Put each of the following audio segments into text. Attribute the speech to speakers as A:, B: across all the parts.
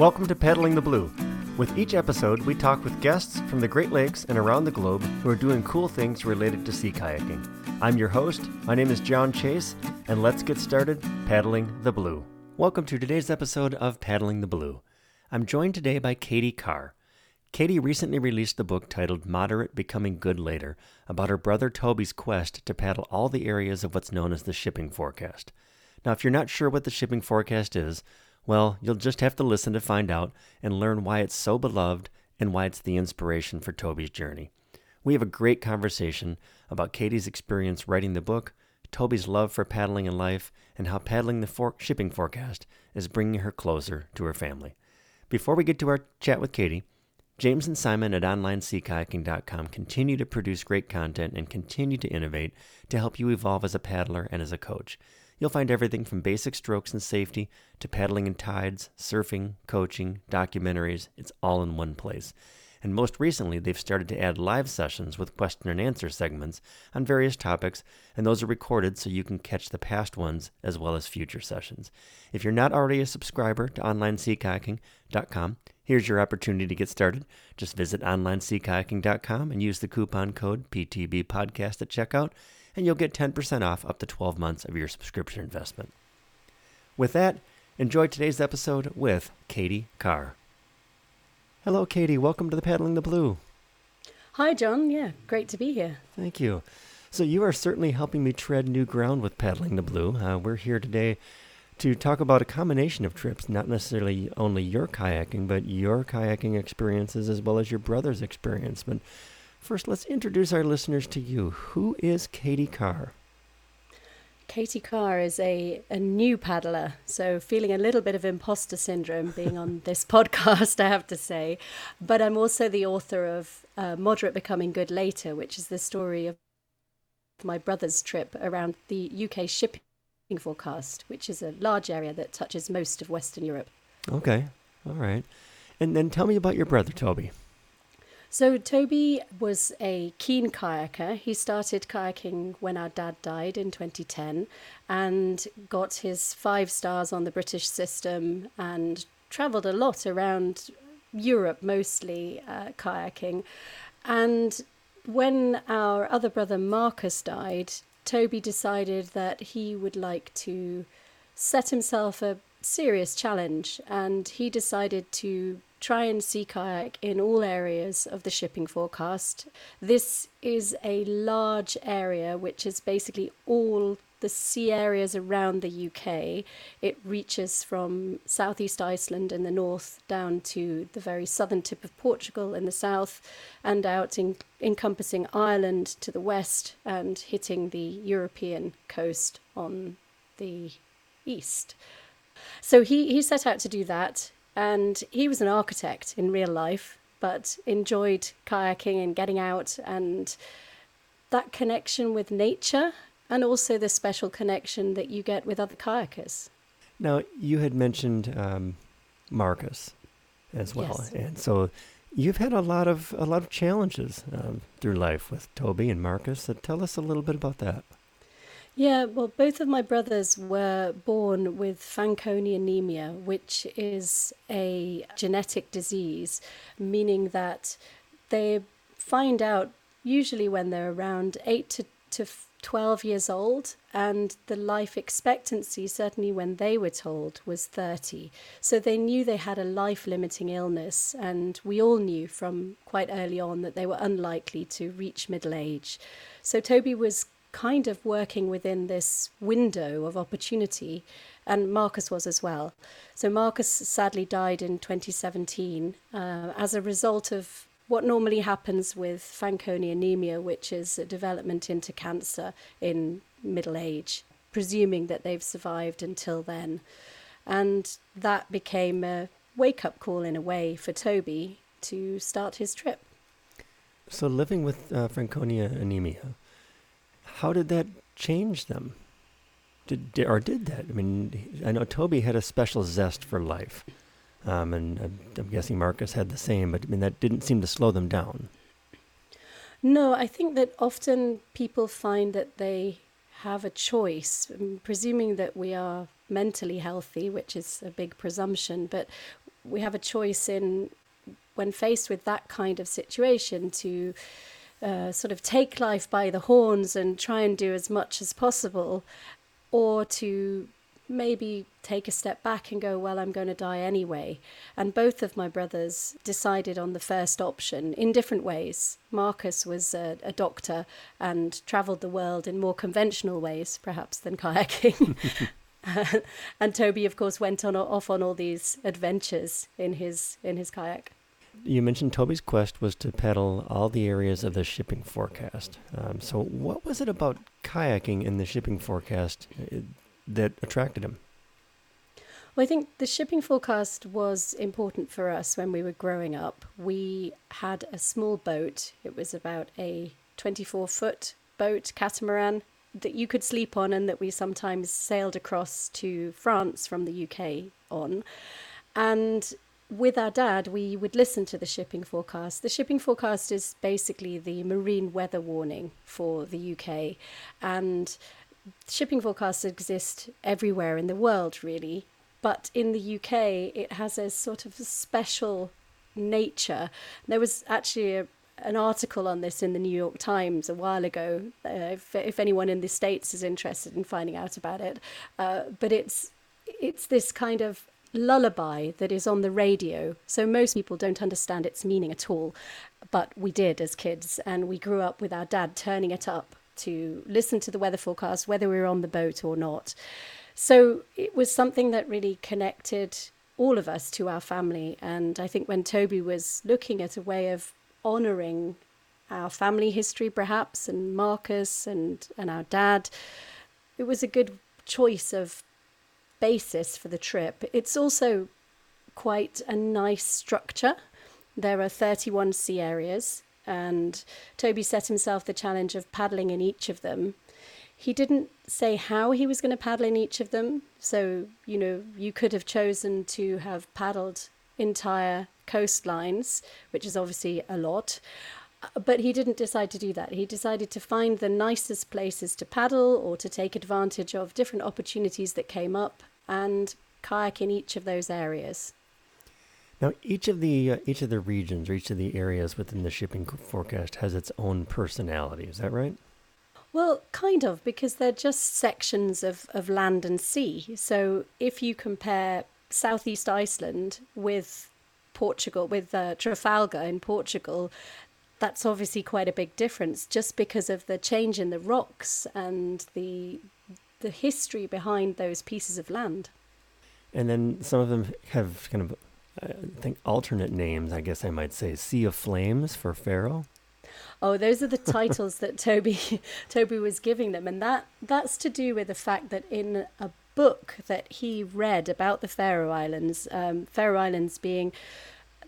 A: Welcome to Paddling the Blue. With each episode, we talk with guests from the Great Lakes and around the globe who are doing cool things related to sea kayaking. I'm your host. My name is John Chase, and let's get started paddling the blue. Welcome to today's episode of Paddling the Blue. I'm joined today by Katie Carr. Katie recently released the book titled Moderate Becoming Good Later about her brother Toby's quest to paddle all the areas of what's known as the shipping forecast. Now, if you're not sure what the shipping forecast is, well, you'll just have to listen to find out and learn why it's so beloved and why it's the inspiration for Toby's journey. We have a great conversation about Katie's experience writing the book, Toby's love for paddling in life, and how paddling the for- shipping forecast is bringing her closer to her family. Before we get to our chat with Katie, James and Simon at OnlineSeaKayaking.com continue to produce great content and continue to innovate to help you evolve as a paddler and as a coach. You'll find everything from basic strokes and safety to paddling in tides, surfing, coaching, documentaries. It's all in one place. And most recently, they've started to add live sessions with question and answer segments on various topics, and those are recorded so you can catch the past ones as well as future sessions. If you're not already a subscriber to OnlineSeaKayaking.com, here's your opportunity to get started. Just visit OnlineSeaKayaking.com and use the coupon code PTBPodcast at checkout and you'll get 10% off up to 12 months of your subscription investment. With that, enjoy today's episode with Katie Carr. Hello, Katie. Welcome to the Paddling the Blue.
B: Hi, John. Yeah, great to be here.
A: Thank you. So, you are certainly helping me tread new ground with Paddling the Blue. Uh, we're here today to talk about a combination of trips, not necessarily only your kayaking, but your kayaking experiences as well as your brother's experience. But First, let's introduce our listeners to you. Who is Katie Carr?
B: Katie Carr is a, a new paddler, so feeling a little bit of imposter syndrome being on this podcast, I have to say. But I'm also the author of uh, Moderate Becoming Good Later, which is the story of my brother's trip around the UK shipping forecast, which is a large area that touches most of Western Europe.
A: Okay, all right. And then tell me about your brother, Toby.
B: So, Toby was a keen kayaker. He started kayaking when our dad died in 2010 and got his five stars on the British system and traveled a lot around Europe, mostly uh, kayaking. And when our other brother Marcus died, Toby decided that he would like to set himself a serious challenge and he decided to try and sea kayak in all areas of the shipping forecast. This is a large area which is basically all the sea areas around the UK. It reaches from southeast Iceland in the north down to the very southern tip of Portugal in the south and out in, encompassing Ireland to the west and hitting the European coast on the east. So he, he set out to do that. And he was an architect in real life, but enjoyed kayaking and getting out and that connection with nature and also the special connection that you get with other kayakers.
A: Now, you had mentioned um, Marcus as well. Yes. And so you've had a lot of a lot of challenges um, through life with Toby and Marcus. So tell us a little bit about that.
B: Yeah, well, both of my brothers were born with Fanconi anemia, which is a genetic disease, meaning that they find out usually when they're around 8 to, to 12 years old, and the life expectancy, certainly when they were told, was 30. So they knew they had a life limiting illness, and we all knew from quite early on that they were unlikely to reach middle age. So Toby was kind of working within this window of opportunity, and Marcus was as well. So Marcus sadly died in 2017 uh, as a result of what normally happens with Fanconi anemia, which is a development into cancer in middle age, presuming that they've survived until then. And that became a wake up call in a way for Toby to start his trip.
A: So, living with uh, Fanconi anemia, how did that change them? Did, or did that? I mean, I know Toby had a special zest for life, um, and I'm, I'm guessing Marcus had the same. But I mean, that didn't seem to slow them down.
B: No, I think that often people find that they have a choice, um, presuming that we are mentally healthy, which is a big presumption. But we have a choice in when faced with that kind of situation to uh, sort of take life by the horns and try and do as much as possible, or to maybe take a step back and go, well, I'm going to die anyway. And both of my brothers decided on the first option in different ways. Marcus was a, a doctor and travelled the world in more conventional ways, perhaps, than kayaking. and Toby, of course, went on off on all these adventures in his in his kayak.
A: You mentioned Toby's quest was to paddle all the areas of the shipping forecast. Um, so, what was it about kayaking in the shipping forecast uh, that attracted him?
B: Well, I think the shipping forecast was important for us when we were growing up. We had a small boat, it was about a 24 foot boat, catamaran, that you could sleep on and that we sometimes sailed across to France from the UK on. And with our dad, we would listen to the shipping forecast. The shipping forecast is basically the marine weather warning for the UK. And shipping forecasts exist everywhere in the world, really. But in the UK, it has a sort of special nature. There was actually a, an article on this in the New York Times a while ago, uh, if, if anyone in the States is interested in finding out about it. Uh, but it's, it's this kind of lullaby that is on the radio. So most people don't understand its meaning at all. But we did as kids, and we grew up with our dad turning it up to listen to the weather forecast, whether we were on the boat or not. So it was something that really connected all of us to our family. And I think when Toby was looking at a way of honoring our family history, perhaps, and Marcus and, and our dad, it was a good choice of basis for the trip. It's also quite a nice structure. There are 31 sea areas, and Toby set himself the challenge of paddling in each of them. He didn't say how he was going to paddle in each of them, so you know you could have chosen to have paddled entire coastlines, which is obviously a lot. But he didn't decide to do that. He decided to find the nicest places to paddle or to take advantage of different opportunities that came up and kayak in each of those areas.
A: Now, each of the uh, each of the regions or each of the areas within the shipping forecast has its own personality. Is that right?
B: Well, kind of, because they're just sections of, of land and sea. So if you compare southeast Iceland with Portugal, with uh, Trafalgar in Portugal, that's obviously quite a big difference just because of the change in the rocks and the the history behind those pieces of land.
A: And then some of them have kind of I think alternate names, I guess I might say. Sea of Flames for Faroe.
B: Oh, those are the titles that Toby Toby was giving them, and that that's to do with the fact that in a book that he read about the Faroe Islands, um, Faroe Islands being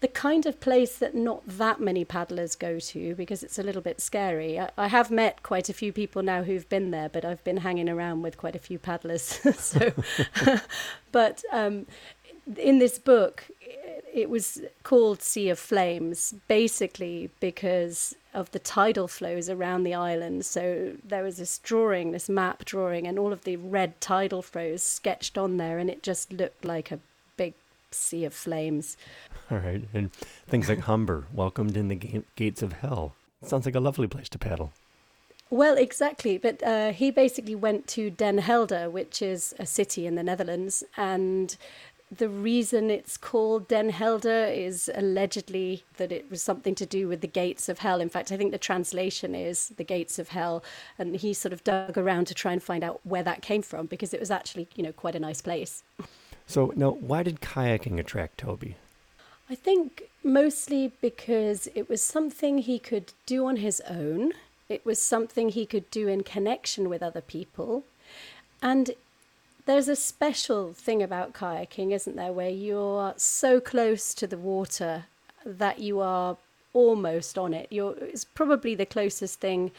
B: the kind of place that not that many paddlers go to because it's a little bit scary. I, I, have met quite a few people now who've been there, but I've been hanging around with quite a few paddlers. so, but um, in this book, it was called Sea of Flames, basically because of the tidal flows around the island. So there was this drawing, this map drawing, and all of the red tidal flows sketched on there, and it just looked like a sea of flames.
A: All right. And things like Humber, welcomed in the ga- gates of hell. Sounds like a lovely place to paddle.
B: Well, exactly. But uh, he basically went to Den Helder, which is a city in the Netherlands, and the reason it's called Den Helder is allegedly that it was something to do with the gates of hell. In fact, I think the translation is the gates of hell, and he sort of dug around to try and find out where that came from because it was actually, you know, quite a nice place.
A: So now, why did kayaking attract Toby?
B: I think mostly because it was something he could do on his own. It was something he could do in connection with other people. And there's a special thing about kayaking, isn't there, where you're so close to the water that you are almost on it. You're, it's probably the closest thing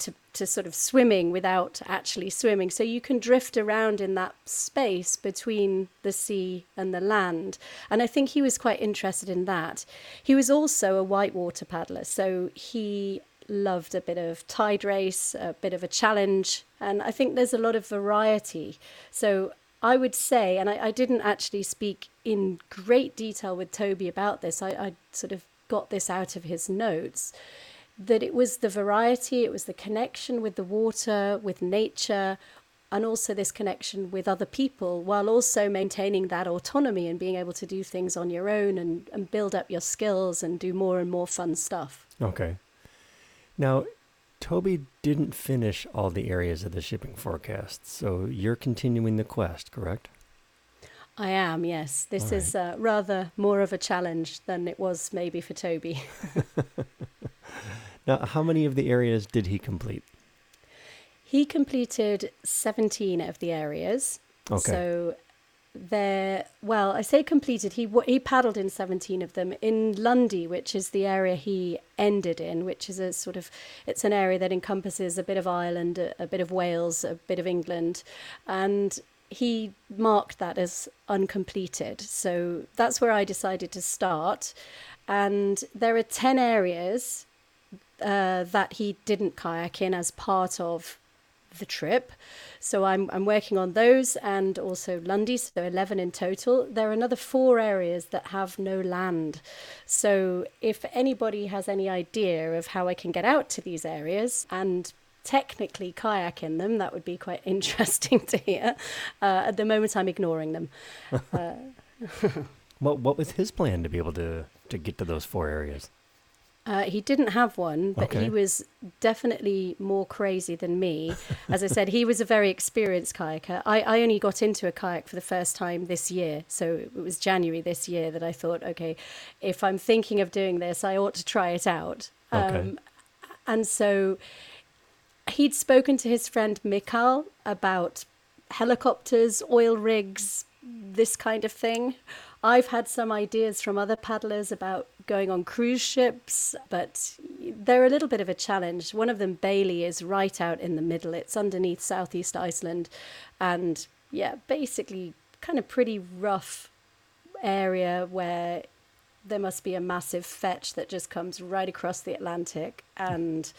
B: to, to sort of swimming without actually swimming. So you can drift around in that space between the sea and the land. And I think he was quite interested in that. He was also a whitewater paddler. So he loved a bit of tide race, a bit of a challenge, and I think there's a lot of variety. So I would say, and I, I, didn't actually speak in great detail with Toby about this, I, I sort of got this out of his notes that it was the variety, it was the connection with the water, with nature, and also this connection with other people, while also maintaining that autonomy and being able to do things on your own and, and build up your skills and do more and more fun stuff.
A: Okay. Now, Toby didn't finish all the areas of the shipping forecast, so you're continuing the quest, correct?
B: I am, yes. This right. is uh, rather more of a challenge than it was maybe for Toby.
A: now, how many of the areas did he complete?
B: He completed 17 of the areas. Okay. So there well i say completed he he paddled in 17 of them in lundy which is the area he ended in which is a sort of it's an area that encompasses a bit of ireland a, a bit of wales a bit of england and he marked that as uncompleted so that's where i decided to start and there are 10 areas uh, that he didn't kayak in as part of the trip. So I'm, I'm working on those and also Lundy, so 11 in total. There are another four areas that have no land. So if anybody has any idea of how I can get out to these areas and technically kayak in them, that would be quite interesting to hear. Uh, at the moment, I'm ignoring them. Uh,
A: what, what was his plan to be able to, to get to those four areas?
B: Uh, he didn't have one, but okay. he was definitely more crazy than me. As I said, he was a very experienced kayaker. I, I only got into a kayak for the first time this year. So it was January this year that I thought, okay, if I'm thinking of doing this, I ought to try it out. Okay. Um, and so he'd spoken to his friend Mikal about helicopters, oil rigs, this kind of thing. I've had some ideas from other paddlers about going on cruise ships, but they're a little bit of a challenge. One of them, Bailey, is right out in the middle. It's underneath Southeast Iceland, and yeah, basically kind of pretty rough area where there must be a massive fetch that just comes right across the Atlantic, and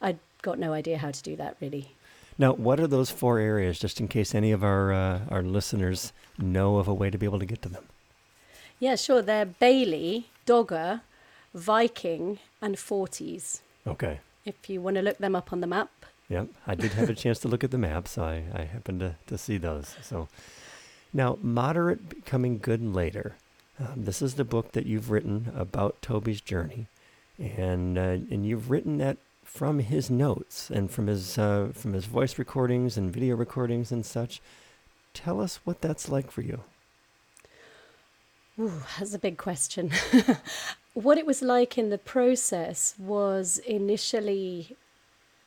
B: I got no idea how to do that really.
A: Now, what are those four areas, just in case any of our uh, our listeners know of a way to be able to get to them?
B: Yeah, sure. They're Bailey, Dogger, Viking, and Forties.
A: Okay.
B: If you want to look them up on the map.
A: Yep, I did have a chance to look at the map, so I, I happened to, to see those. So now, moderate becoming good later. Um, this is the book that you've written about Toby's journey, and uh, and you've written that from his notes and from his uh, from his voice recordings and video recordings and such. Tell us what that's like for you.
B: Ooh, that's a big question. what it was like in the process was initially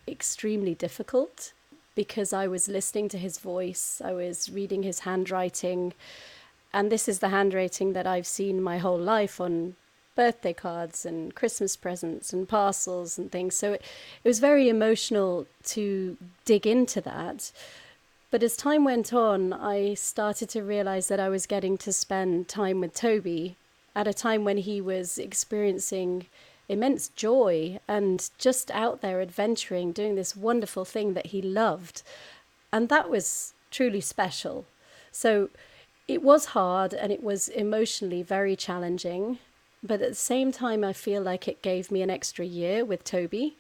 B: extremely difficult because I was listening to his voice, I was reading his handwriting, and this is the handwriting that I've seen my whole life on birthday cards and Christmas presents and parcels and things. So it, it was very emotional to dig into that. But as time went on, I started to realize that I was getting to spend time with Toby at a time when he was experiencing immense joy and just out there adventuring, doing this wonderful thing that he loved. And that was truly special. So it was hard and it was emotionally very challenging. But at the same time, I feel like it gave me an extra year with Toby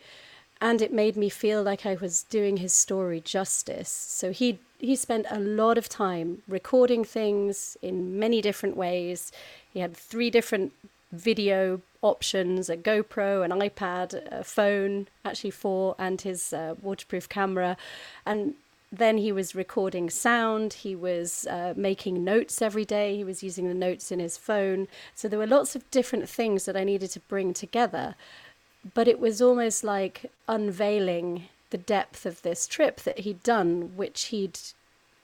B: and it made me feel like I was doing his story justice. So he he spent a lot of time recording things in many different ways. He had three different video options: a GoPro, an iPad, a phone, actually four, and his uh, waterproof camera, and then he was recording sound. He was uh, making notes every day. He was using the notes in his phone. So there were lots of different things that I needed to bring together but it was almost like unveiling the depth of this trip that he'd done, which he'd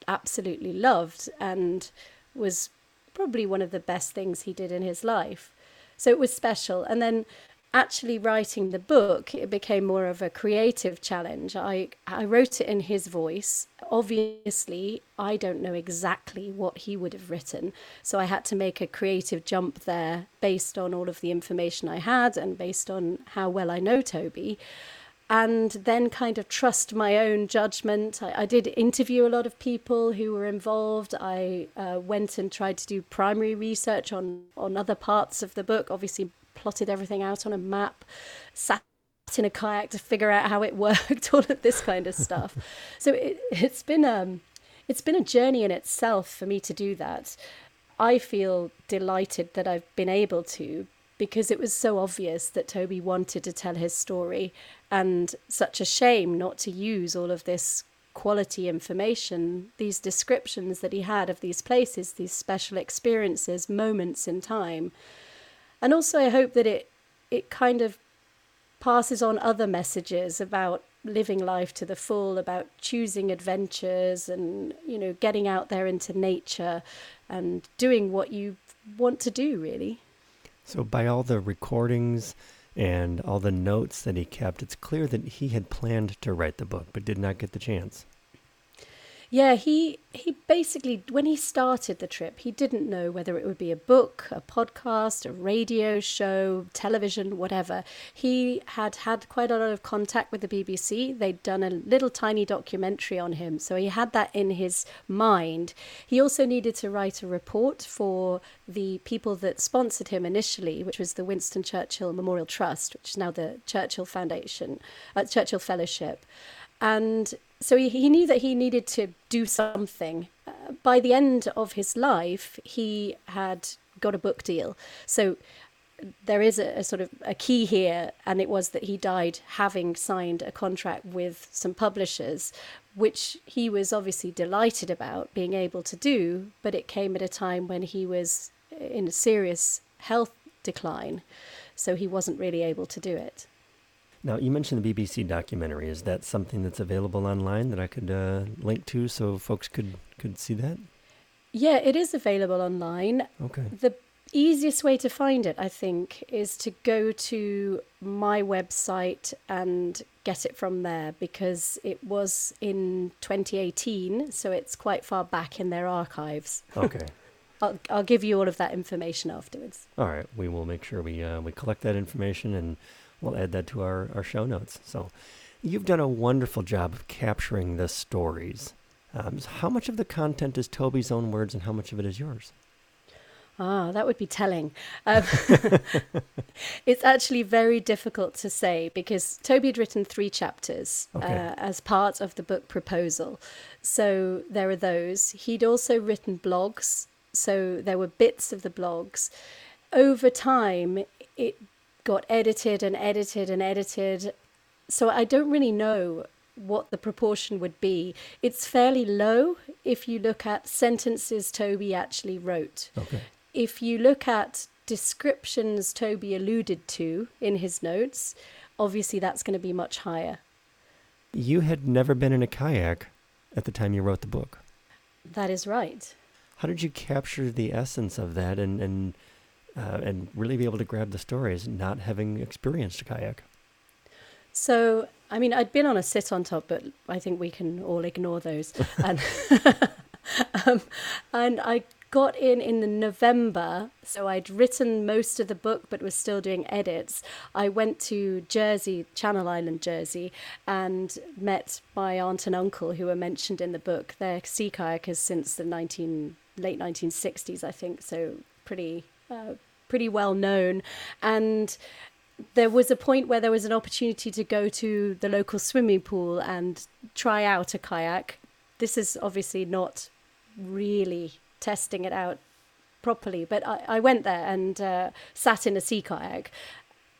B: absolutely loved and was probably one of the best things he did in his life. So it was special. And then actually writing the book, it became more of a creative challenge. I, I wrote it in his voice. Obviously, I don't know exactly what he would have written. So I had to make a creative jump there based on all of the information I had and based on how well I know Toby. and then kind of trust my own judgment. I, I did interview a lot of people who were involved. I uh, went and tried to do primary research on, on other parts of the book, obviously, plotted everything out on a map, sat in a kayak to figure out how it worked, all of this kind of stuff. so it, it's been um, it's been a journey in itself for me to do that. I feel delighted that I've been able to because it was so obvious that Toby wanted to tell his story and such a shame not to use all of this quality information, these descriptions that he had of these places, these special experiences, moments in time. And also I hope that it it kind of passes on other messages about living life to the full, about choosing adventures and, you know, getting out there into nature and doing what you want to do really.
A: So, by all the recordings and all the notes that he kept, it's clear that he had planned to write the book but did not get the chance.
B: Yeah, he he basically when he started the trip, he didn't know whether it would be a book, a podcast, a radio show, television, whatever. He had had quite a lot of contact with the BBC. They'd done a little tiny documentary on him, so he had that in his mind. He also needed to write a report for the people that sponsored him initially, which was the Winston Churchill Memorial Trust, which is now the Churchill Foundation, uh, Churchill Fellowship. And so he, he knew that he needed to do something. Uh, by the end of his life, he had got a book deal. So there is a, a, sort of a key here, and it was that he died having signed a contract with some publishers, which he was obviously delighted about being able to do, but it came at a time when he was in a serious health decline, so he wasn't really able to do it.
A: Now, you mentioned the BBC documentary. Is that something that's available online that I could uh, link to so folks could, could see that?
B: Yeah, it is available online.
A: Okay.
B: The easiest way to find it, I think, is to go to my website and get it from there because it was in 2018, so it's quite far back in their archives.
A: Okay.
B: I'll, I'll give you all of that information afterwards.
A: All right. We will make sure we, uh, we collect that information and we'll add that to our, our show notes. So you've done a wonderful job of capturing the stories. Um, so how much of the content is Toby's own words and how much of it is yours?
B: Ah, that would be telling. Um, it's actually very difficult to say because Toby had written three chapters okay. uh, as part of the book proposal. So there are those. He'd also written blogs. So there were bits of the blogs. Over time, it got edited and edited and edited. So I don't really know what the proportion would be. It's fairly low if you look at sentences Toby actually wrote.
A: Okay.
B: If you look at descriptions Toby alluded to in his notes, obviously that's going to be much higher.
A: You had never been in a kayak at the time you wrote the book.
B: That is right.
A: How did you capture the essence of that and, and uh, and really be able to grab the stories, not having experienced a kayak.
B: So, I mean, I'd been on a sit on top, but I think we can all ignore those. and, um, and I got in in November, so I'd written most of the book, but was still doing edits. I went to Jersey, Channel Island, Jersey, and met my aunt and uncle who were mentioned in the book. They're sea kayakers since the 19 late 1960s, I think, so pretty uh, pretty well known. And there was a point where there was an opportunity to go to the local swimming pool and try out a kayak. This is obviously not really testing it out properly, but I, I went there and uh, sat in a sea kayak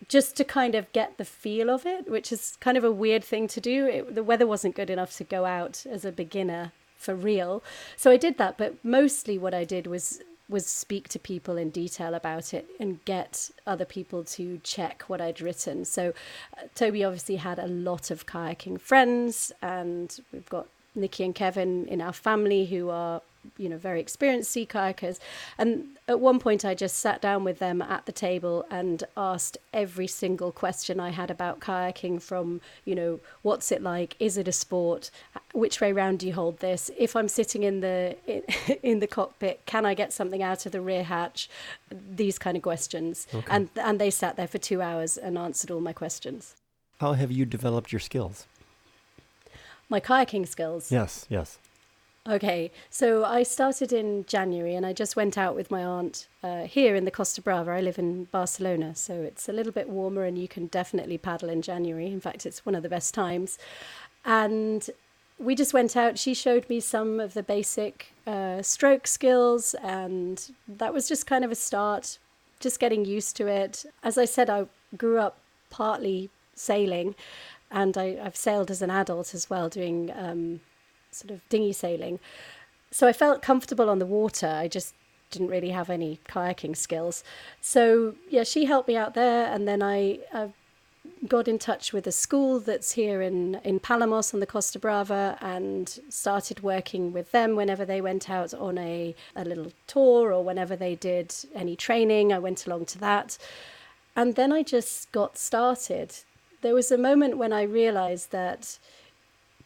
B: just to kind of get the feel of it, which is kind of a weird thing to do. It, the weather wasn't good enough to go out as a beginner for real. So I did that, but mostly what I did was was speak to people in detail about it and get other people to check what I'd written. So uh, Toby obviously had a lot of kayaking friends and we've got Nikki and Kevin in our family who are you know very experienced sea kayakers and at one point i just sat down with them at the table and asked every single question i had about kayaking from you know what's it like is it a sport which way round do you hold this if i'm sitting in the in the cockpit can i get something out of the rear hatch these kind of questions okay. and and they sat there for 2 hours and answered all my questions
A: How have you developed your skills?
B: My kayaking skills.
A: Yes, yes.
B: Okay, so I started in January and I just went out with my aunt uh, here in the Costa Brava. I live in Barcelona, so it's a little bit warmer and you can definitely paddle in January. In fact, it's one of the best times. And we just went out. She showed me some of the basic uh, stroke skills, and that was just kind of a start, just getting used to it. As I said, I grew up partly sailing, and I, have sailed as an adult as well, doing um, sort of dinghy sailing. So I felt comfortable on the water. I just didn't really have any kayaking skills. So yeah, she helped me out there, and then I, got in touch with a school that's here in in Palamos on the Costa Brava, and started working with them whenever they went out on a a little tour or whenever they did any training. I went along to that, and then I just got started. There was a moment when I realized that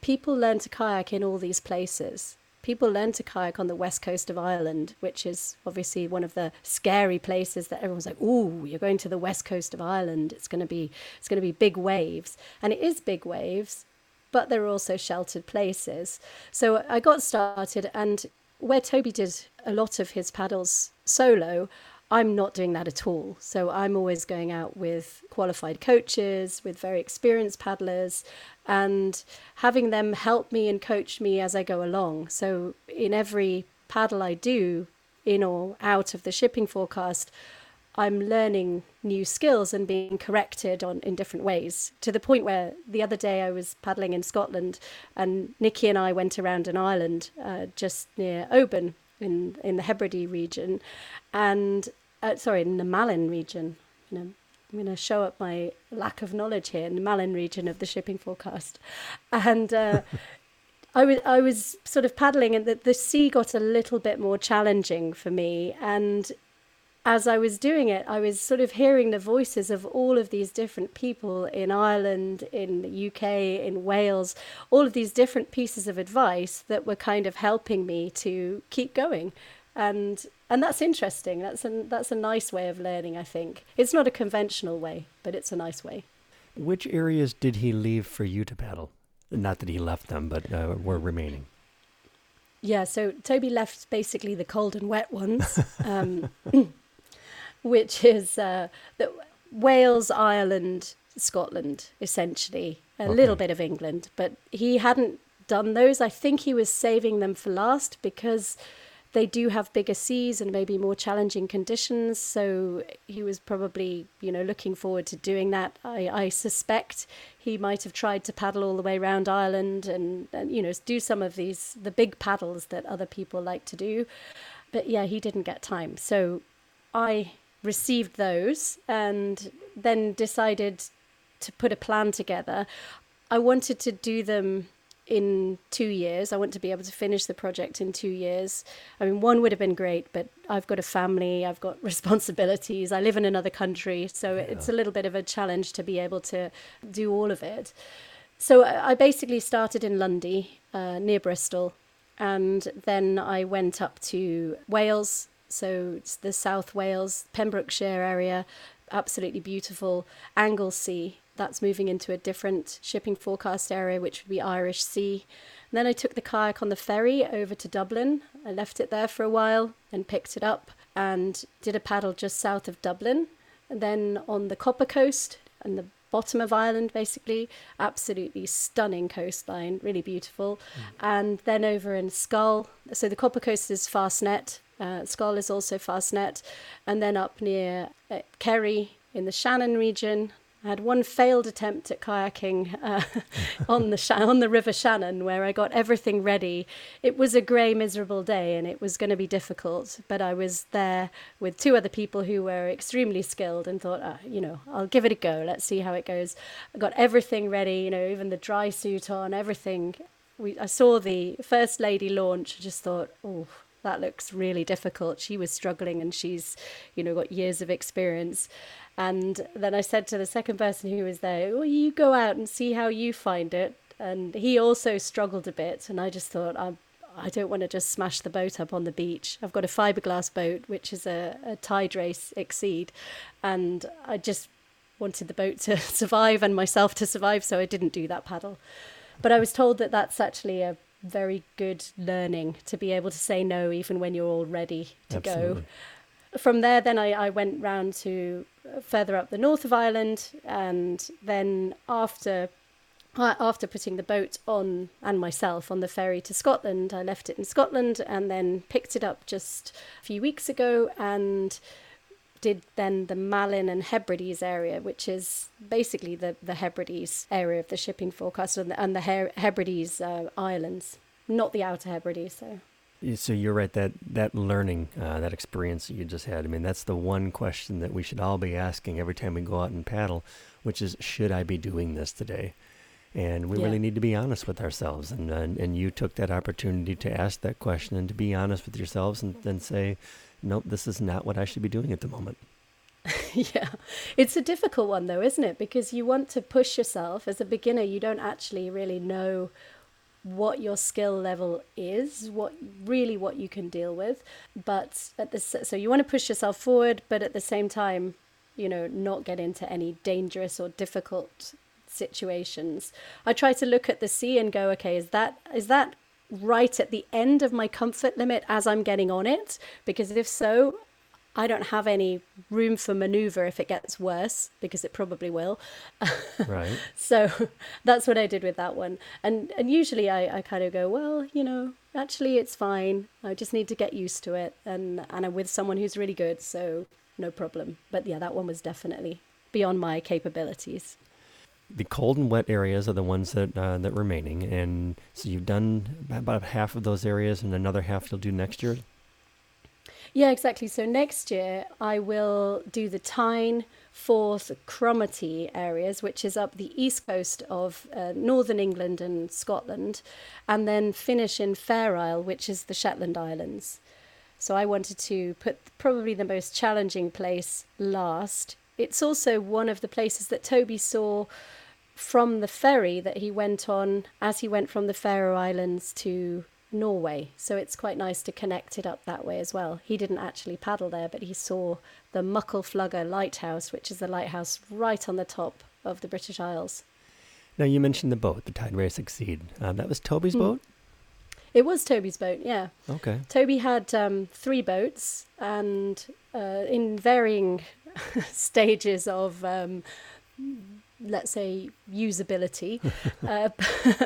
B: people learn to kayak in all these places. People learn to kayak on the west coast of Ireland, which is obviously one of the scary places that everyone's like, "Oh, you're going to the west coast of Ireland. It's going to be it's going to be big waves." And it is big waves, but there are also sheltered places. So I got started and where Toby did a lot of his paddles solo, I'm not doing that at all. So I'm always going out with qualified coaches, with very experienced paddlers, and having them help me and coach me as I go along. So in every paddle I do, in or out of the shipping forecast, I'm learning new skills and being corrected on in different ways to the point where the other day I was paddling in Scotland and Nikki and I went around an island uh, just near Oban in in the Hebrides region, and uh, sorry, in the Malin region. You know, I'm going to show up my lack of knowledge here in the Malin region of the shipping forecast, and. Uh, I was I was sort of paddling, and the, the sea got a little bit more challenging for me. And as I was doing it, I was sort of hearing the voices of all of these different people in Ireland, in the UK, in Wales, all of these different pieces of advice that were kind of helping me to keep going. And and that's interesting. That's a that's a nice way of learning, I think. It's not a conventional way, but it's a nice way.
A: Which areas did he leave for you to paddle? Not that he left them, but uh, were remaining.
B: Yeah, so Toby left basically the cold and wet ones. Um, which is uh, the, Wales, Ireland, Scotland, essentially. A okay. little bit of England, but he hadn't done those. I think he was saving them for last because they do have bigger seas and maybe more challenging conditions. So he was probably, you know, looking forward to doing that. I, I suspect he might have tried to paddle all the way around Ireland and, and, you know, do some of these, the big paddles that other people like to do. But yeah, he didn't get time. So I received those and then decided to put a plan together. I wanted to do them in two years. I want to be able to finish the project in two years. I mean, one would have been great, but I've got a family, I've got responsibilities, I live in another country, so yeah. it's a little bit of a challenge to be able to do all of it. So I basically started in Lundy, uh, near Bristol, and then I went up to Wales so it's the South Wales, Pembrokeshire area, absolutely beautiful. Anglesey, that's moving into a different shipping forecast area, which would be Irish Sea. And then I took the kayak on the ferry over to Dublin. I left it there for a while and picked it up and did a paddle just south of Dublin. And then on the Copper Coast and the bottom of Ireland, basically, absolutely stunning coastline, really beautiful. Mm. And then over in Schull, so the Copper Coast is Fastnet, uh, Schull is also Fastnet. And then up near uh, Kerry in the Shannon region, I had one failed attempt at kayaking uh, on the on the River Shannon, where I got everything ready. It was a grey, miserable day, and it was going to be difficult. But I was there with two other people who were extremely skilled, and thought, uh, you know, I'll give it a go. Let's see how it goes. I got everything ready, you know, even the dry suit on, everything. We, I saw the first lady launch. I just thought, oh, that looks really difficult. She was struggling and she's, you know, got years of experience. And then I said to the second person who was there, well, you go out and see how you find it. And he also struggled a bit. And I just thought, I'm, I don't want to just smash the boat up on the beach. I've got a fiberglass boat, which is a, a Tide Race Exceed. And I just wanted the boat to survive and myself to survive, so I didn't do that paddle. But I was told that that's actually a very good learning to be able to say no even when you're all ready to Absolutely. go. From there, then I, I went round to uh, further up the north of Ireland, and then after uh, after putting the boat on and myself on the ferry to Scotland, I left it in Scotland and then picked it up just a few weeks ago and did then the Malin and Hebrides area, which is basically the, the Hebrides area of the shipping forecast and the, and the Hebrides uh, islands, not the Outer Hebrides. So.
A: So you're right that that learning, uh, that experience that you just had. I mean, that's the one question that we should all be asking every time we go out and paddle, which is, should I be doing this today? And we yeah. really need to be honest with ourselves. And, and and you took that opportunity to ask that question and to be honest with yourselves and then say, nope, this is not what I should be doing at the moment.
B: yeah, it's a difficult one though, isn't it? Because you want to push yourself as a beginner. You don't actually really know what your skill level is, what really what you can deal with. But at the so you want to push yourself forward, but at the same time, you know, not get into any dangerous or difficult situations. I try to look at the sea and go, okay, is that is that right at the end of my comfort limit as I'm getting on it? Because if so, I don't have any room for maneuver if it gets worse, because it probably will.
A: Right.
B: so that's what I did with that one. And and usually I, I kind of go, well, you know, actually it's fine. I just need to get used to it and, and I'm with someone who's really good, so no problem. But yeah, that one was definitely beyond my capabilities
A: the cold and wet areas are the ones that uh, that remaining, and so you've done about half of those areas, and another half you'll do next year.
B: Yeah, exactly. So next year I will do the Tyne, Forth, Cromarty areas, which is up the east coast of uh, northern England and Scotland, and then finish in Fair Isle, which is the Shetland Islands. So I wanted to put probably the most challenging place last. It's also one of the places that Toby saw from the ferry that he went on as he went from the Faroe Islands to Norway. So it's quite nice to connect it up that way as well. He didn't actually paddle there, but he saw the Muckle Flugga lighthouse, which is the lighthouse right on the top of the British Isles.
A: Now, you mentioned the boat, the Tide Racing Exceed. Uh, that was Toby's mm. boat?
B: It was Toby's boat, yeah.
A: Okay.
B: Toby had um, three boats and uh, in varying stages of um, let's say usability. Uh,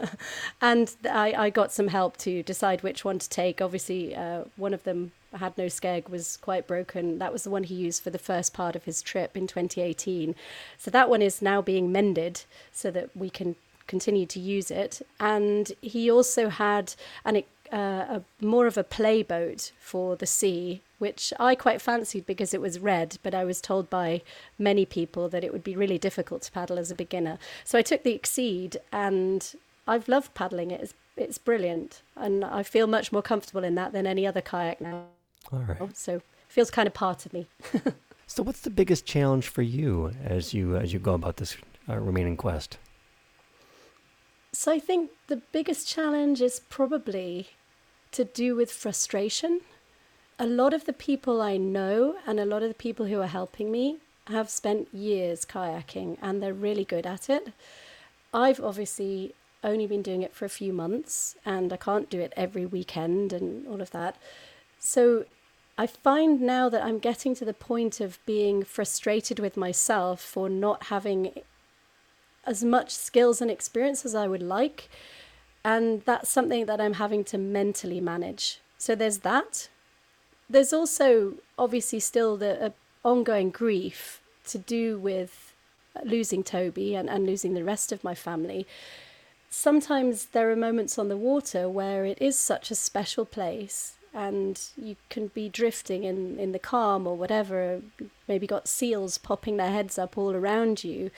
B: and I, I got some help to decide which one to take. Obviously uh, one of them had no skeg was quite broken. That was the one he used for the first part of his trip in 2018 so that one is now being mended so that we can continue to use it. And he also had an uh, a more of a playboat for the sea, which I quite fancied because it was red, but I was told by many people that it would be really difficult to paddle as a beginner. So I took the Exceed, and I've loved paddling it. It's, it's brilliant, and I feel much more comfortable in that than any other kayak now.
A: All right.
B: So it feels kind of part of me.
A: so, what's the biggest challenge for you as you as you go about this uh, remaining quest?
B: So I think the biggest challenge is probably to do with frustration. A lot of the people I know and a lot of the people who are helping me have spent years kayaking and they're really good at it. I've obviously only been doing it for a few months and I can't do it every weekend and all of that. So I find now that I'm getting to the point of being frustrated with myself for not having as much skills and experience as I would like and that's something that I'm having to mentally manage. So there's that. There's also obviously still the uh, ongoing grief to do with losing Toby and, and losing the rest of my family. Sometimes there are moments on the water where it is such a special place and you can be drifting in, in the calm or whatever, maybe got seals popping their heads up all around you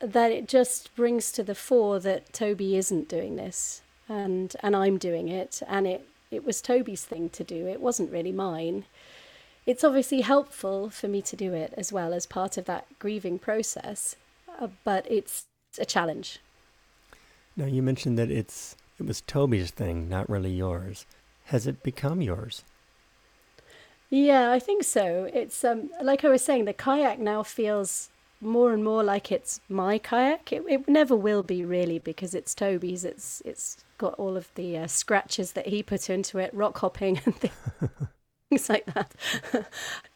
B: that it just brings to the fore that Toby isn't doing this and and I'm doing it and it it was Toby's thing to do it wasn't really mine. It's obviously helpful for me to do it as well as part of that grieving process uh, but it's a challenge.
A: Now you mentioned that it's it was Toby's thing not really yours. Has it become yours?
B: Yeah I think so. It's um like I was saying the kayak now feels more and more like it's my kayak. It, it never will be really because it's Toby's. It's it's got all of the uh, scratches that he put into it, rock hopping and things like that.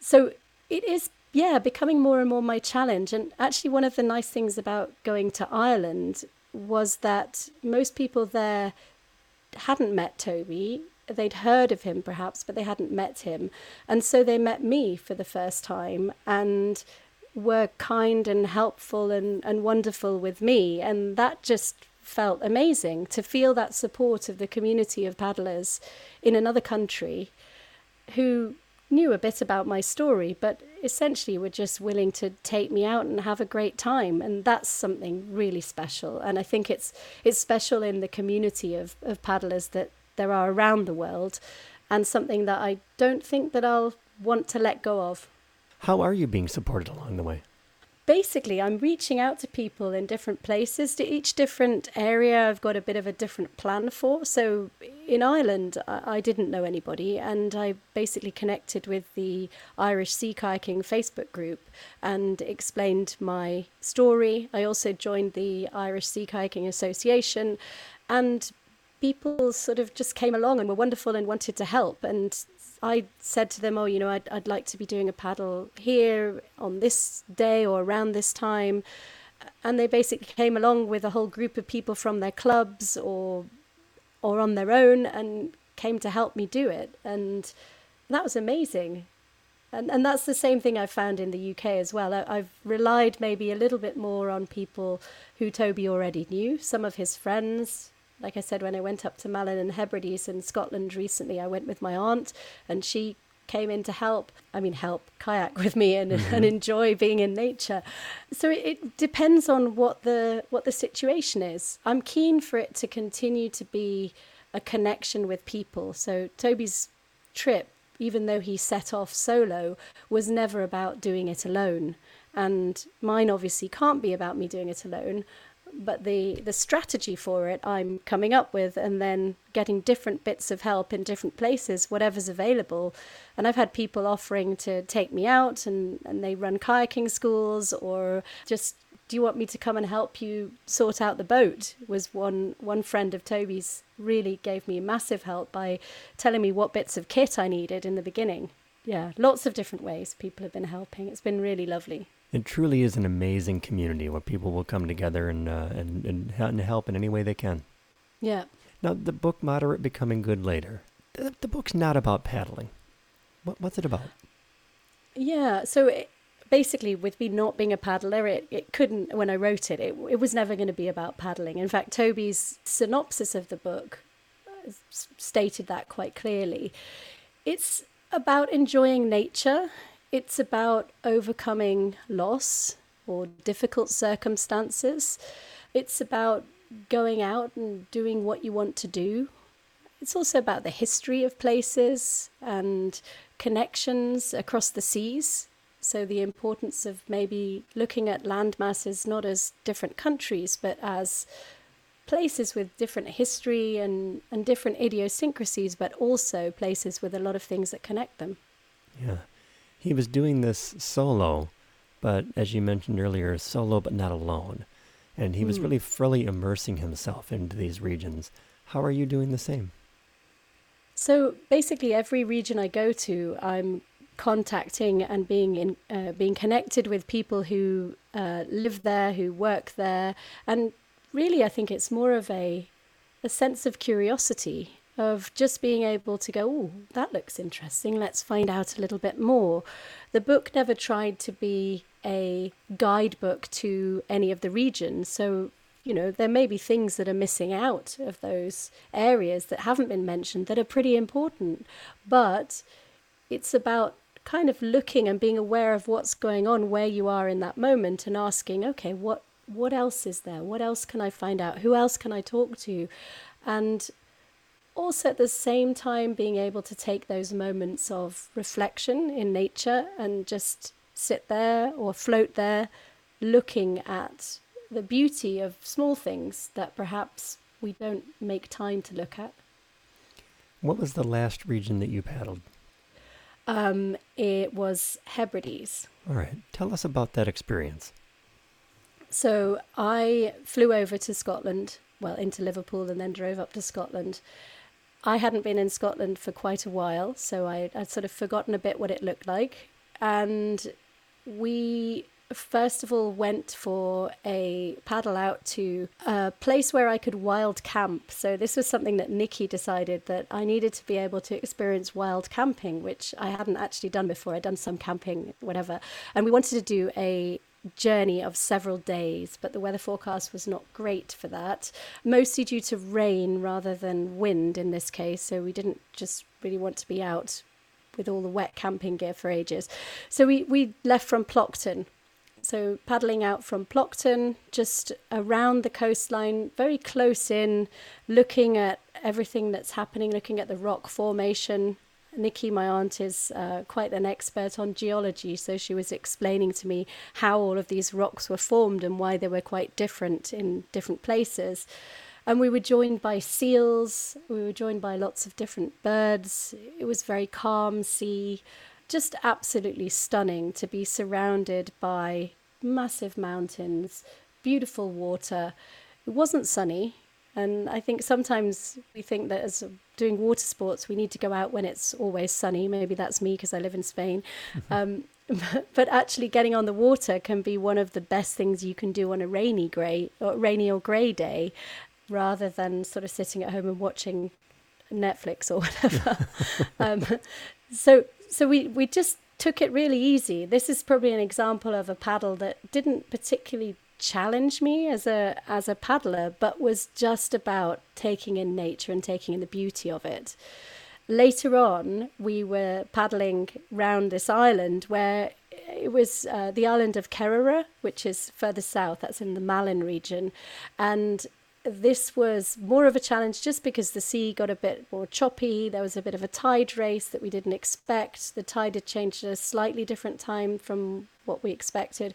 B: so it is, yeah, becoming more and more my challenge. And actually, one of the nice things about going to Ireland was that most people there hadn't met Toby. They'd heard of him perhaps, but they hadn't met him. And so they met me for the first time and were kind and helpful and, and wonderful with me. And that just felt amazing to feel that support of the community of paddlers in another country who knew a bit about my story, but essentially were just willing to take me out and have a great time. And that's something really special. And I think it's it's special in the community of, of paddlers that there are around the world and something that I don't think that I'll want to let go of.
A: How are you being supported along the way?
B: basically I'm reaching out to people in different places. To each different area, I've got a bit of a different plan for. So in Ireland, I, didn't know anybody, and I basically connected with the Irish Sea Kayaking Facebook group and explained my story. I also joined the Irish Sea Kayaking Association, and people sort of just came along and were wonderful and wanted to help. And I said to them, oh, you know, I'd, I'd like to be doing a paddle here on this day or around this time. And they basically came along with a whole group of people from their clubs or or on their own and came to help me do it. And that was amazing. And, and that's the same thing I've found in the UK as well. I, I've relied maybe a little bit more on people who Toby already knew, some of his friends, like I said, when I went up to Malin and Hebrides in Scotland recently, I went with my aunt and she came in to help i mean help kayak with me and, mm-hmm. and enjoy being in nature. So it, it, depends on what the what the situation is. I'm keen for it to continue to be a connection with people. So toby's trip even though he set off solo was never about doing it alone. And mine obviously can't be about me doing it alone but the the strategy for it I'm coming up with and then getting different bits of help in different places whatever's available. And I've had people offering to take me out and and they run kayaking schools or just do you want me to come and help you sort out the boat? was one one friend of Toby's really gave me massive help by telling me what bits of kit I needed in the beginning. Yeah lots of different ways people have been helping. It's been really lovely
A: it truly is an amazing community where people will come together and, uh, and, and, help in any way they can.
B: Yeah.
A: Now, the book Moderate Becoming Good Later, the, the book's not about paddling. What, what's it about?
B: Yeah, so it, basically, with me not being a paddler, it, it couldn't, when I wrote it, it, it was never going to be about paddling. In fact, Toby's synopsis of the book uh, stated that quite clearly. It's about enjoying nature it's about overcoming loss or difficult circumstances. It's about going out and doing what you want to do. It's also about the history of places and connections across the seas. So, the importance of maybe looking at land masses not as different countries, but as places with different history and, and different idiosyncrasies, but also places with a lot of things that connect them.
A: Yeah he was doing this solo, but as you mentioned earlier, solo but not alone. And he was hmm. really fully immersing himself into these regions. How are you doing the same?
B: So basically, every region I go to, I'm contacting and being in, uh, being connected with people who uh, live there, who work there, and really, I think it's more of a a sense of curiosity of just being able to go, oh, that looks interesting, let's find out a little bit more. The book never tried to be a guidebook to any of the regions. So, you know, there may be things that are missing out of those areas that haven't been mentioned that are pretty important. But it's about kind of looking and being aware of what's going on where you are in that moment and asking, okay, what what else is there? What else can I find out? Who else can I talk to? And also at the same time being able to take those moments of reflection in nature and just sit there or float there looking at the beauty of small things that perhaps we don't make time to look at.
A: What was the last region that you paddled?
B: Um, it was Hebrides.
A: All right. Tell us about that experience.
B: So I flew over to Scotland, well, into Liverpool, and then drove up to Scotland. I hadn't been in Scotland for quite a while, so I, I'd sort of forgotten a bit what it looked like. And we first of all went for a paddle out to a place where I could wild camp. So this was something that Nikki decided that I needed to be able to experience wild camping, which I hadn't actually done before. I'd done some camping, whatever. And we wanted to do a journey of several days, but the weather forecast was not great for that, mostly due to rain rather than wind in this case. So we didn't just really want to be out with all the wet camping gear for ages. So we, we left from Plockton. So paddling out from Plockton, just around the coastline, very close in, looking at everything that's happening, looking at the rock formation, Nikki, my aunt, is uh, quite an expert on geology, so she was explaining to me how all of these rocks were formed and why they were quite different in different places. And we were joined by seals, we were joined by lots of different birds. It was very calm sea, just absolutely stunning to be surrounded by massive mountains, beautiful water. It wasn't sunny, and I think sometimes we think that as doing water sports, we need to go out when it's always sunny. Maybe that's me because I live in Spain. Um, but actually, getting on the water can be one of the best things you can do on a rainy grey or rainy or grey day, rather than sort of sitting at home and watching Netflix or whatever. um, so, so we we just took it really easy. This is probably an example of a paddle that didn't particularly challenge me as a as a paddler, but was just about taking in nature and taking in the beauty of it. Later on, we were paddling round this island where it was uh, the island of Kerrera, which is further south. That's in the Malin region, and this was more of a challenge just because the sea got a bit more choppy. There was a bit of a tide race that we didn't expect. The tide had changed at a slightly different time from what we expected.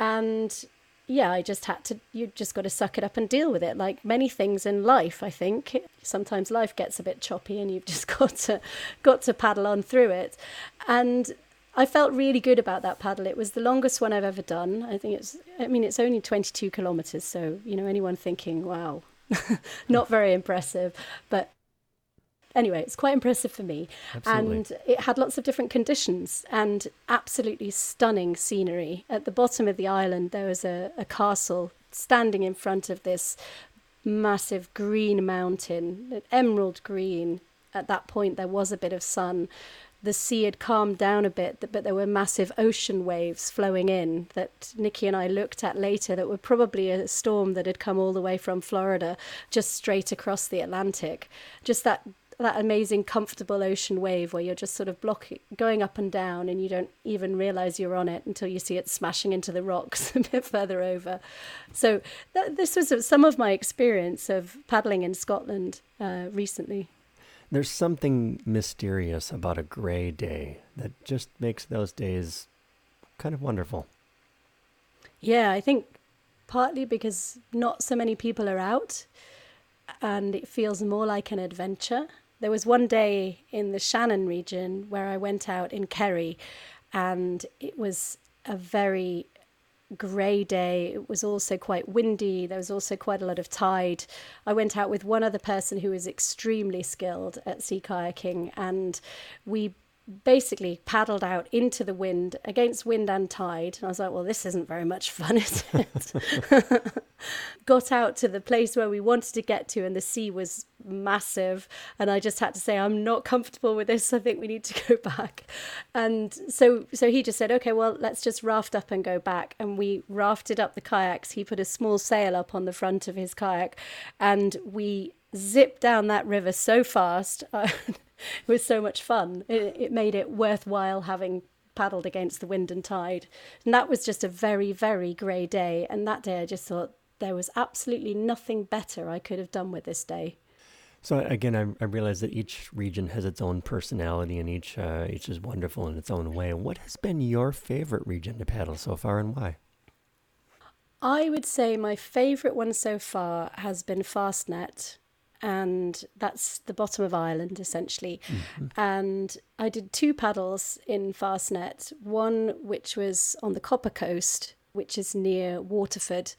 B: And yeah, I just had to, you just got to suck it up and deal with it. Like many things in life, I think sometimes life gets a bit choppy and you've just got to, got to paddle on through it. And I felt really good about that paddle. It was the longest one I've ever done. I think it's, I mean, it's only 22 kilometers. So, you know, anyone thinking, wow, not very impressive, but anyway, it's quite impressive for me. Absolutely. And it had lots of different conditions and absolutely stunning scenery. At the bottom of the island, there was a, a castle standing in front of this massive green mountain, emerald green. At that point, there was a bit of sun. The sea had calmed down a bit, but there were massive ocean waves flowing in that Nikki and I looked at later that were probably a storm that had come all the way from Florida just straight across the Atlantic. Just that that amazing comfortable ocean wave where you're just sort of blocking going up and down and you don't even realize you're on it until you see it smashing into the rocks a bit further over. So th- this was some of my experience of paddling in scotland uh, recently.
A: There's something mysterious about a gray day that just makes those days kind of wonderful.
B: Yeah i think partly because not so many people are out and it feels more like an adventure there was one day in the Shannon region where I went out in Kerry and it was a very grey day. It was also quite windy. There was also quite a lot of tide. I went out with one other person who was extremely skilled at sea kayaking, and we basically paddled out into the wind against wind and tide. And I was like, well, this isn't very much fun, is it? Got out to the place where we wanted to get to, and the sea was massive. And I just had to say, I'm not comfortable with this. I think we need to go back. And so, so he just said, okay, well, let's just raft up and go back. And we rafted up the kayaks. He put a small sail up on the front of his kayak, and we zipped down that river so fast. Uh, it was so much fun. It, it made it worthwhile having paddled against the wind and tide. And that was just a very, very grey day. And that day I just thought there was absolutely nothing better I could have done with this day.
A: So again, I, I realize that each region has its own personality, and each uh, each is wonderful in its own way. What has been your favorite region to paddle so far, and why?
B: I would say my favorite one so far has been Fastnet and that's the bottom of Ireland essentially. Mm-hmm. And I did two paddles in Fastnet, one which was on the Copper Coast, which is near Waterford,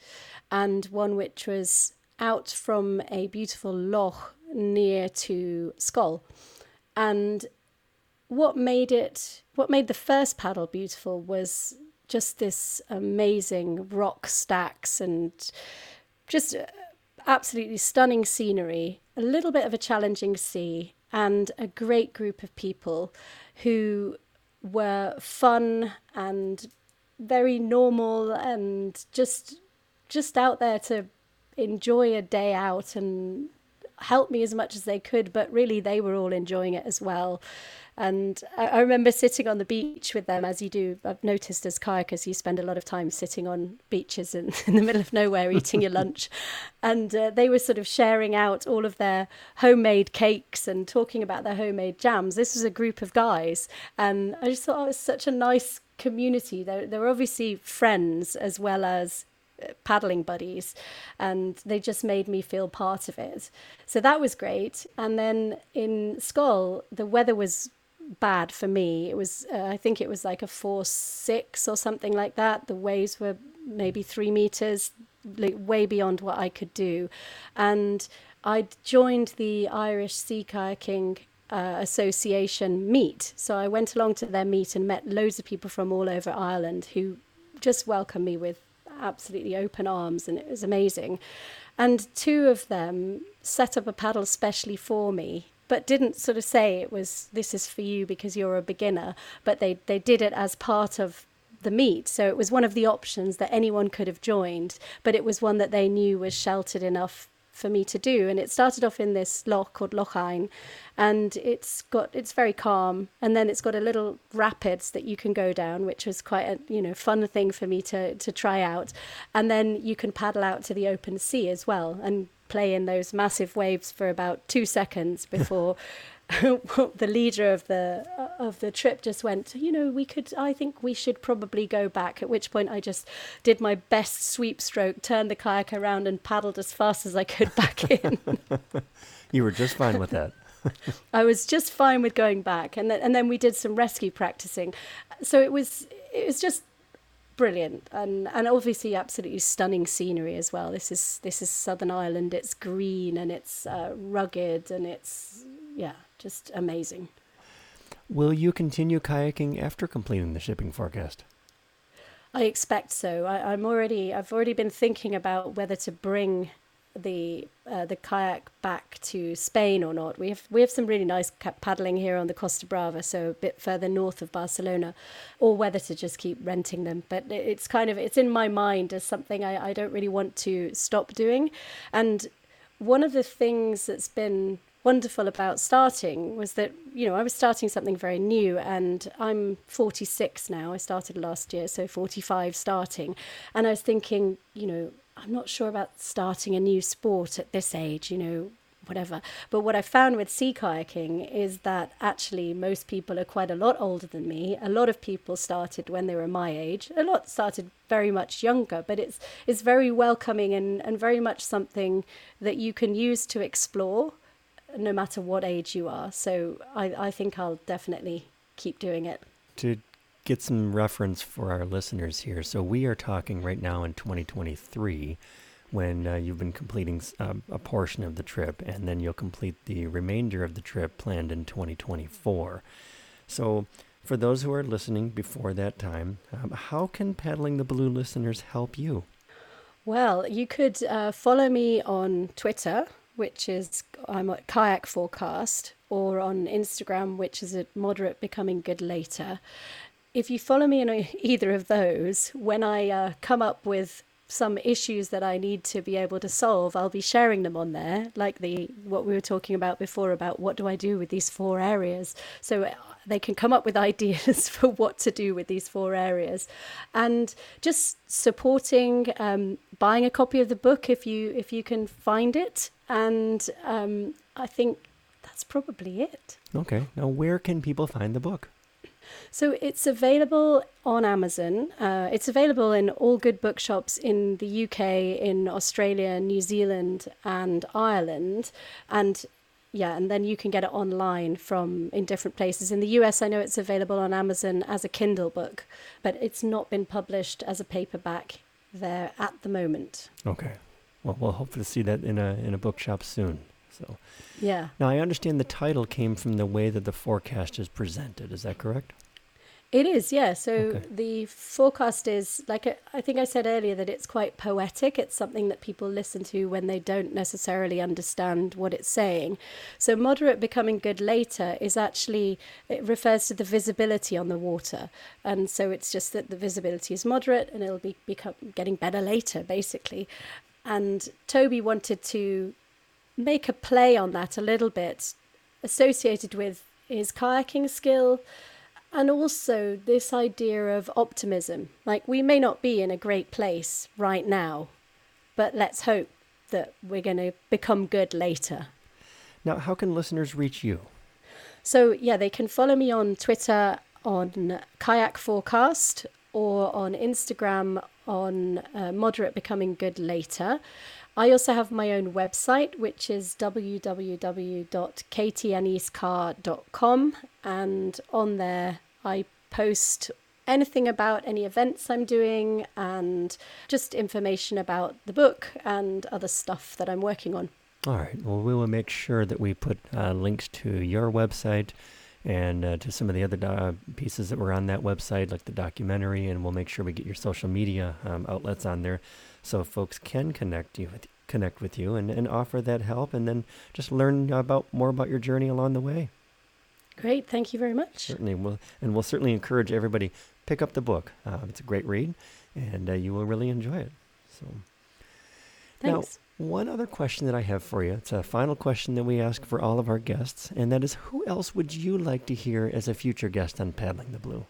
B: and one which was out from a beautiful loch near to Schull. And what made it, what made the first paddle beautiful was just this amazing rock stacks and just absolutely stunning scenery, a little bit of a challenging sea, and a great group of people who were fun and very normal and just just out there to enjoy a day out and help me as much as they could but really they were all enjoying it as well and I, I, remember sitting on the beach with them, as you do. I've noticed as kayakers, you spend a lot of time sitting on beaches in, in the middle of nowhere eating your lunch. And uh, they were sort of sharing out all of their homemade cakes and talking about their homemade jams. This was a group of guys. And I just thought oh, it was such a nice community. They're, they're obviously friends as well as paddling buddies and they just made me feel part of it so that was great and then in Schull the weather was bad for me. It was, uh, I think it was like a four six or something like that. The waves were maybe three meters, like way beyond what I could do, and I joined the Irish Sea Kayaking uh, Association meet. So I went along to their meet and met loads of people from all over Ireland who just welcomed me with absolutely open arms, and it was amazing. And two of them set up a paddle specially for me but didn't sort of say it was this is for you because you're a beginner but they they did it as part of the meet so it was one of the options that anyone could have joined but it was one that they knew was sheltered enough for me to do. And it started off in this loch called Lough Hyne and it's got it's very calm. And then it's got a little rapids that you can go down which was quite a you know fun thing for me to to try out. And then you can paddle out to the open sea as well and play in those massive waves for about two seconds before the leader of the of the trip just went you know we could i think we should probably go back at which point i just did my best sweep stroke turned the kayak around and paddled as fast as i could back in.
A: You were just fine with that.
B: I was just fine with going back and then and then we did some rescue practicing. So it was it was just brilliant and and obviously absolutely stunning scenery as well. This is this is southern ireland. It's green and it's uh, rugged and it's yeah just amazing
A: will you continue kayaking after completing the shipping forecast
B: i expect so I, i'm already i've already been thinking about whether to bring the uh, the kayak back to Spain or not. We have we have some really nice paddling here on the Costa Brava, so a bit further north of Barcelona, or whether to just keep renting them. But it's kind of it's in my mind as something I, I don't really want to stop doing. And one of the things that's been wonderful about starting was that you know I was starting something very new and I'm 46 now I started last year so 45 starting and I was thinking you know I'm not sure about starting a new sport at this age, you know, whatever. But what I found with sea kayaking is that actually most people are quite a lot older than me. A lot of people started when they were my age. A lot started very much younger, but it's it's very welcoming and, and very much something that you can use to explore no matter what age you are. So I, I think I'll definitely keep doing it.
A: To get some reference for our listeners here. So we are talking right now in 2023 when uh, you've been completing uh, a portion of the trip, and then you'll complete the remainder of the trip planned in 2024. So, for those who are listening before that time, um, how can Paddling the Blue listeners help you?
B: Well, you could uh, follow me on Twitter, which is I'm at Kayak Forecast, or on Instagram, which is at Moderate Becoming Good Later if you follow me in either of those, when I uh, come up with some issues that I need to be able to solve, I'll be sharing them on there, like the what we were talking about before about what do I do with these four areas. So uh, they can come up with ideas for what to do with these four areas, and just supporting, um, buying a copy of the book if you if you can find it, and um, I think that's probably it.
A: Okay, now where can people find the book?
B: So it's available on Amazon. Uh, it's available in all good bookshops in the UK, in Australia, New Zealand, and Ireland. And yeah, and then you can get it online from in different places. In the US, I know it's available on Amazon as a Kindle book, but it's not been published as a paperback there at the moment.
A: Okay. Well, we'll hopefully see that in a in a bookshop soon. So.
B: Yeah.
A: Now I understand the title came from the way that the forecast is presented. Is that correct?
B: It is, yeah. So
A: Okay.
B: the forecast is like I- I think I said earlier that it's quite poetic. It's something that people listen to when they don't necessarily understand what it's saying. So moderate becoming good later is actually it refers to the visibility on the water, and so it's just that the visibility is moderate and it'll be become getting better later, basically. And Toby wanted to make a play on that a little bit, associated with his kayaking skill and also this idea of optimism. Like, we may not be in a great place right now, but let's hope that we're going to become good later.
A: Now, how can listeners reach you?
B: So, yeah, they can follow me on Twitter on Kayak Forecast or on Instagram on uh, Moderate Becoming Good Later. I also have my own website, which is www.katieannicecarr.com. And on there, I post anything about any events I'm doing and just information about the book and other stuff that I'm working on.
A: All right. Well, we will make sure that we put uh, links to your website and uh, to some of the other do- pieces that were on that website, like the documentary, and we'll make sure we get your social media um, outlets on there, so folks can connect you with connect with you and, and offer that help, and then just learn about more about your journey along the way.
B: Great, thank you very much.
A: Certainly, we'll, and we'll certainly encourage everybody pick up the book. Uh, it's a great read, and uh, you will really enjoy it. So.
B: Thanks.
A: Now, one other question that I have for you. It's a final question that we ask for all of our guests, and that is who else would you like to hear as a future guest on Paddling the Blue?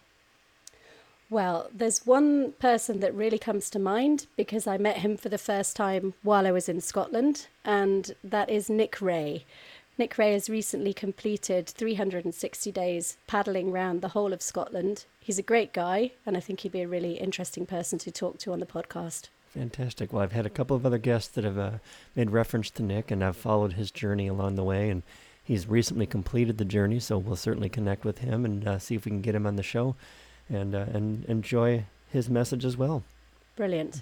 B: Well, there's one person that really comes to mind because I met him for the first time while I was in Scotland, and that is Nick Ray. Nick Ray has recently completed 360 days paddling around the whole of Scotland. He's a great guy, and I think he'd be a really interesting person to talk to on the podcast.
A: Fantastic. Well, I've had a couple of other guests that have uh, made reference to Nick, and I've followed his journey along the way, and he's recently completed the journey, so we'll certainly connect with him and uh, see if we can get him on the show and, uh, and enjoy his message as well.
B: Brilliant.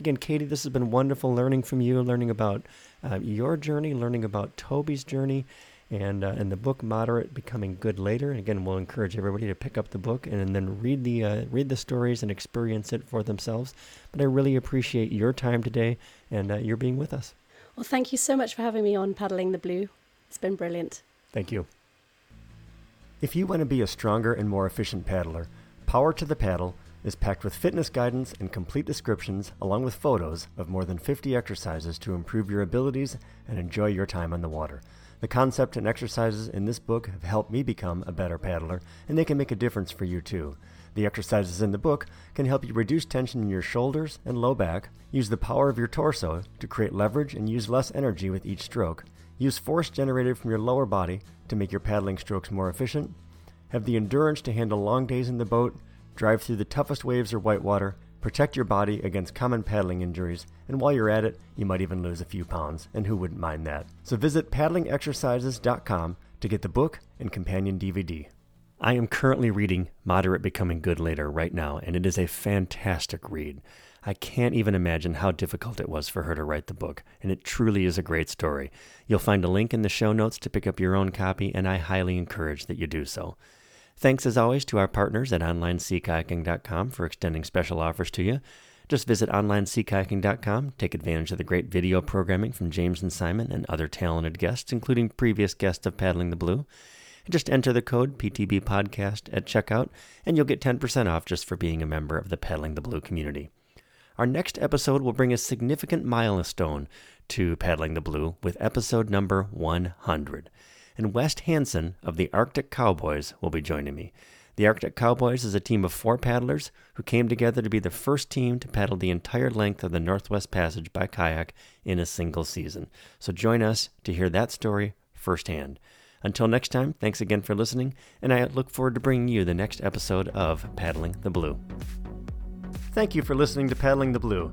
A: Again, Katie, this has been wonderful learning from you, learning about uh, your journey, learning about Toby's journey, and uh, and the book "Moderate Becoming Good Later." And again, we'll encourage everybody to pick up the book and, then read the uh, read the stories and experience it for themselves. But I really appreciate your time today and uh, your being with us.
B: Well, thank you so much for having me on Paddling the Blue. It's been brilliant.
A: Thank you. If you want to be a stronger and more efficient paddler, Power to the Paddle is packed with fitness guidance and complete descriptions, along with photos of more than 50 exercises to improve your abilities and enjoy your time on the water. The concept and exercises in this book have helped me become a better paddler, and they can make a difference for you too. The exercises in the book can help you reduce tension in your shoulders and low back, use the power of your torso to create leverage and use less energy with each stroke, use force generated from your lower body to make your paddling strokes more efficient, have the endurance to handle long days in the boat, drive through the toughest waves or whitewater, protect your body against common paddling injuries, and while you're at it, you might even lose a few pounds, and who wouldn't mind that? So visit paddlingexercises.com to get the book and companion DVD. I am currently reading Moderate Becoming Good Later right now, and it is a fantastic read. I can't even imagine how difficult it was for her to write the book, and it truly is a great story. You'll find a link in the show notes to pick up your own copy, and I highly encourage that you do so. Thanks as always to our partners at OnlineSeaKayaking.com for extending special offers to you. Just visit OnlineSeaKayaking.com, take advantage of the great video programming from James and Simon and other talented guests, including previous guests of Paddling the Blue. Just enter the code PTB Podcast at checkout, and you'll get 10% off just for being a member of the Paddling the Blue community. Our next episode will bring a significant milestone to Paddling the Blue with episode number 100 and West Hansen of the Arctic Cowboys will be joining me. The Arctic Cowboys is a team of four paddlers who came together to be the first team to paddle the entire length of the Northwest Passage by kayak in a single season. So join us to hear that story firsthand. Until next time, thanks again for listening, and I look forward to bringing you the next episode of Paddling the Blue. Thank you for listening to Paddling the Blue.